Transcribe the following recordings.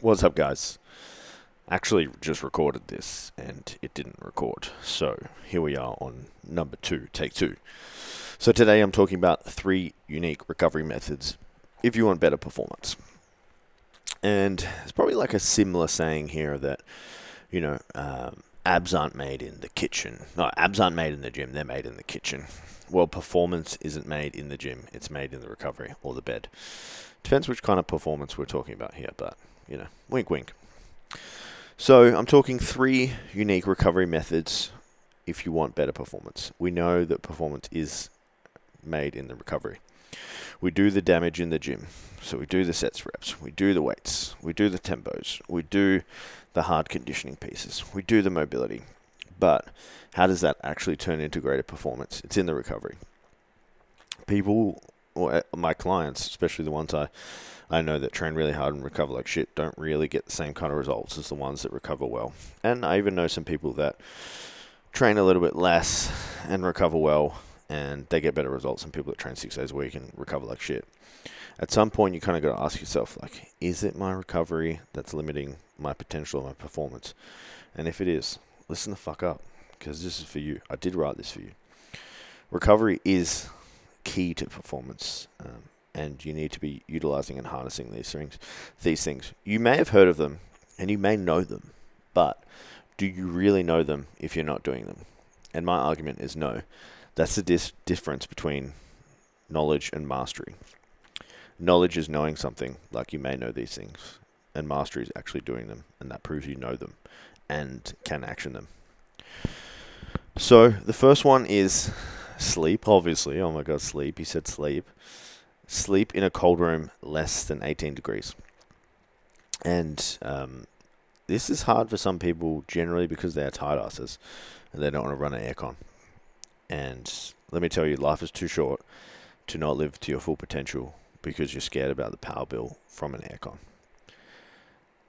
What's up, guys? Actually, just recorded this and it didn't record. So here we are on number two, take two. So today I'm talking about three unique recovery methods if you want better performance. And it's probably like a similar saying here that, you know, um, abs aren't made in the kitchen. No, abs aren't made in the gym, they're made in the kitchen. Well, performance isn't made in the gym, it's made in the recovery or the bed. Depends which kind of performance we're talking about here, but you know, wink, wink. So I'm talking three unique recovery methods if you want better performance. We know that performance is made in the recovery. We do the damage in the gym. So we do the sets reps, we do the weights, we do the tempos, we do the hard conditioning pieces, we do the mobility. But how does that actually turn into greater performance? It's in the recovery. People, or uh, my clients, especially the ones I I know that train really hard and recover like shit don't really get the same kind of results as the ones that recover well. And I even know some people that train a little bit less and recover well, and they get better results than people that train six days a week and recover like shit. At some point, you kind of got to ask yourself, like, is it my recovery that's limiting my potential and my performance? And if it is, listen the fuck up, because this is for you. I did write this for you. Recovery is key to performance. Um, and you need to be utilizing and harnessing these things. These things you may have heard of them, and you may know them, but do you really know them if you're not doing them? And my argument is no. That's the dis- difference between knowledge and mastery. Knowledge is knowing something, like you may know these things, and mastery is actually doing them, and that proves you know them and can action them. So the first one is sleep, obviously. Oh my god, sleep. He said sleep sleep in a cold room less than 18 degrees. And um, this is hard for some people generally because they are tired asses and they don't want to run an aircon. And let me tell you, life is too short to not live to your full potential because you're scared about the power bill from an aircon.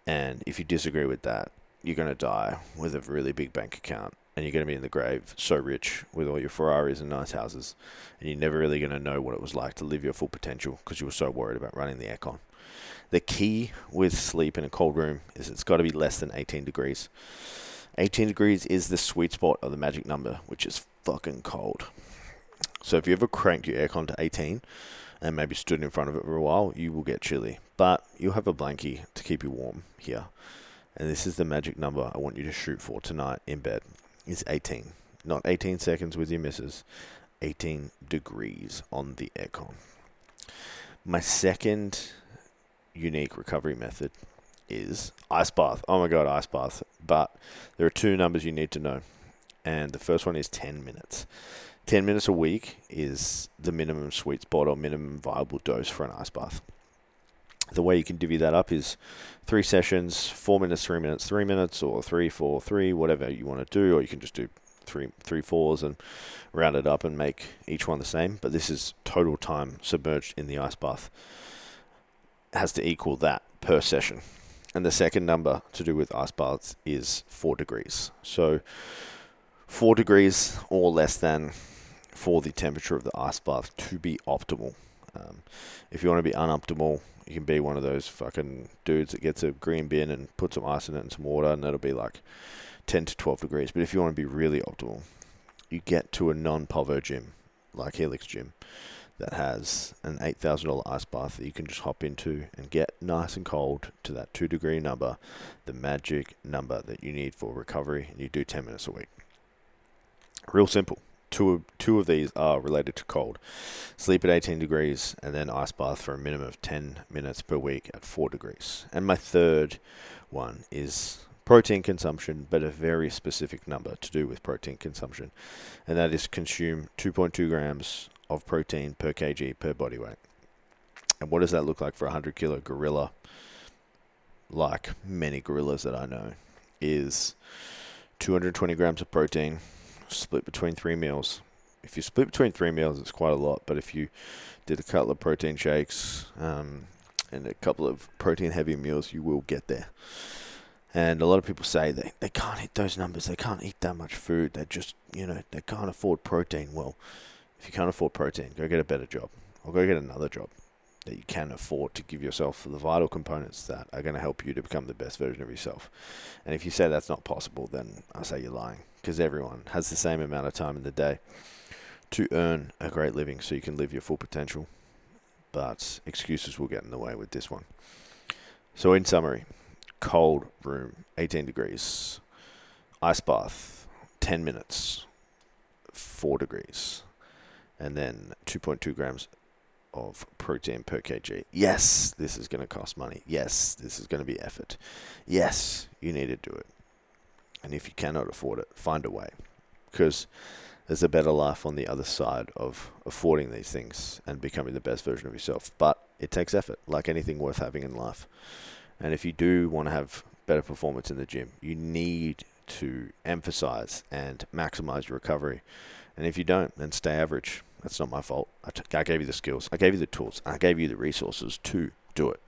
And if you disagree with that, you're going to die with a really big bank account and you're going to be in the grave so rich with all your Ferraris and nice houses, and you're never really going to know what it was like to live your full potential because you were so worried about running the aircon. The key with sleep in a cold room is it's got to be less than 18 degrees. 18 degrees is the sweet spot of the magic number, which is fucking cold. So if you ever cranked your aircon to 18 and maybe stood in front of it for a while, you will get chilly. But you'll have a blankie to keep you warm here. And this is the magic number I want you to shoot for tonight in bed is 18. Not 18 seconds with your missus, 18 degrees on the aircon. My second unique recovery method is ice bath. Oh my god, ice bath. But there are two numbers you need to know. And the first one is 10 minutes. 10 minutes a week is the minimum sweet spot or minimum viable dose for an ice bath. The way you can divvy that up is three sessions, four minutes, three minutes, three minutes, or three, four, three, whatever you want to do, or you can just do three, three fours and round it up and make each one the same. But this is total time submerged in the ice bath. It has to equal that per session. And the second number to do with ice baths is four degrees. So four degrees or less than for the temperature of the ice bath to be optimal. Um, if you want to be unoptimal, you can be one of those fucking dudes that gets a green bin and puts some ice in it and some water, and that'll be like 10 to 12 degrees. But if you want to be really optimal, you get to a non Povo gym, like Helix Gym, that has an $8,000 ice bath that you can just hop into and get nice and cold to that 2 degree number, the magic number that you need for recovery, and you do 10 minutes a week. Real simple two of, two of these are related to cold. Sleep at 18 degrees and then ice bath for a minimum of 10 minutes per week at 4 degrees. And my third one is protein consumption, but a very specific number to do with protein consumption, and that is consume 2.2 grams of protein per kg per body weight. And what does that look like for a 100 kilo gorilla? Like many gorillas that I know, is 220 grams of protein, split between three meals. If you split between three meals, it's quite a lot. But if you did a couple of protein shakes um, and a couple of protein heavy meals, you will get there. And a lot of people say they, they can't hit those numbers. They can't eat that much food. They just, you know, they can't afford protein. Well, if you can't afford protein, go get a better job or go get another job. That you can afford to give yourself the vital components that are going to help you to become the best version of yourself. And if you say that's not possible, then I say you're lying because everyone has the same amount of time in the day to earn a great living so you can live your full potential. But excuses will get in the way with this one. So, in summary, cold room, 18 degrees, ice bath, 10 minutes, 4 degrees, and then 2.2 grams of protein per kg. Yes, this is going to cost money. Yes, this is going to be effort. Yes, you need to do it. And if you cannot afford it, find a way. Because there's a better life on the other side of affording these things and becoming the best version of yourself. But it takes effort, like anything worth having in life. And if you do want to have better performance in the gym, you need to emphasize and maximize your recovery. And if you don't, then stay average. That's not my fault. I, t- I gave you the skills, I gave you the tools, I gave you the resources to do it.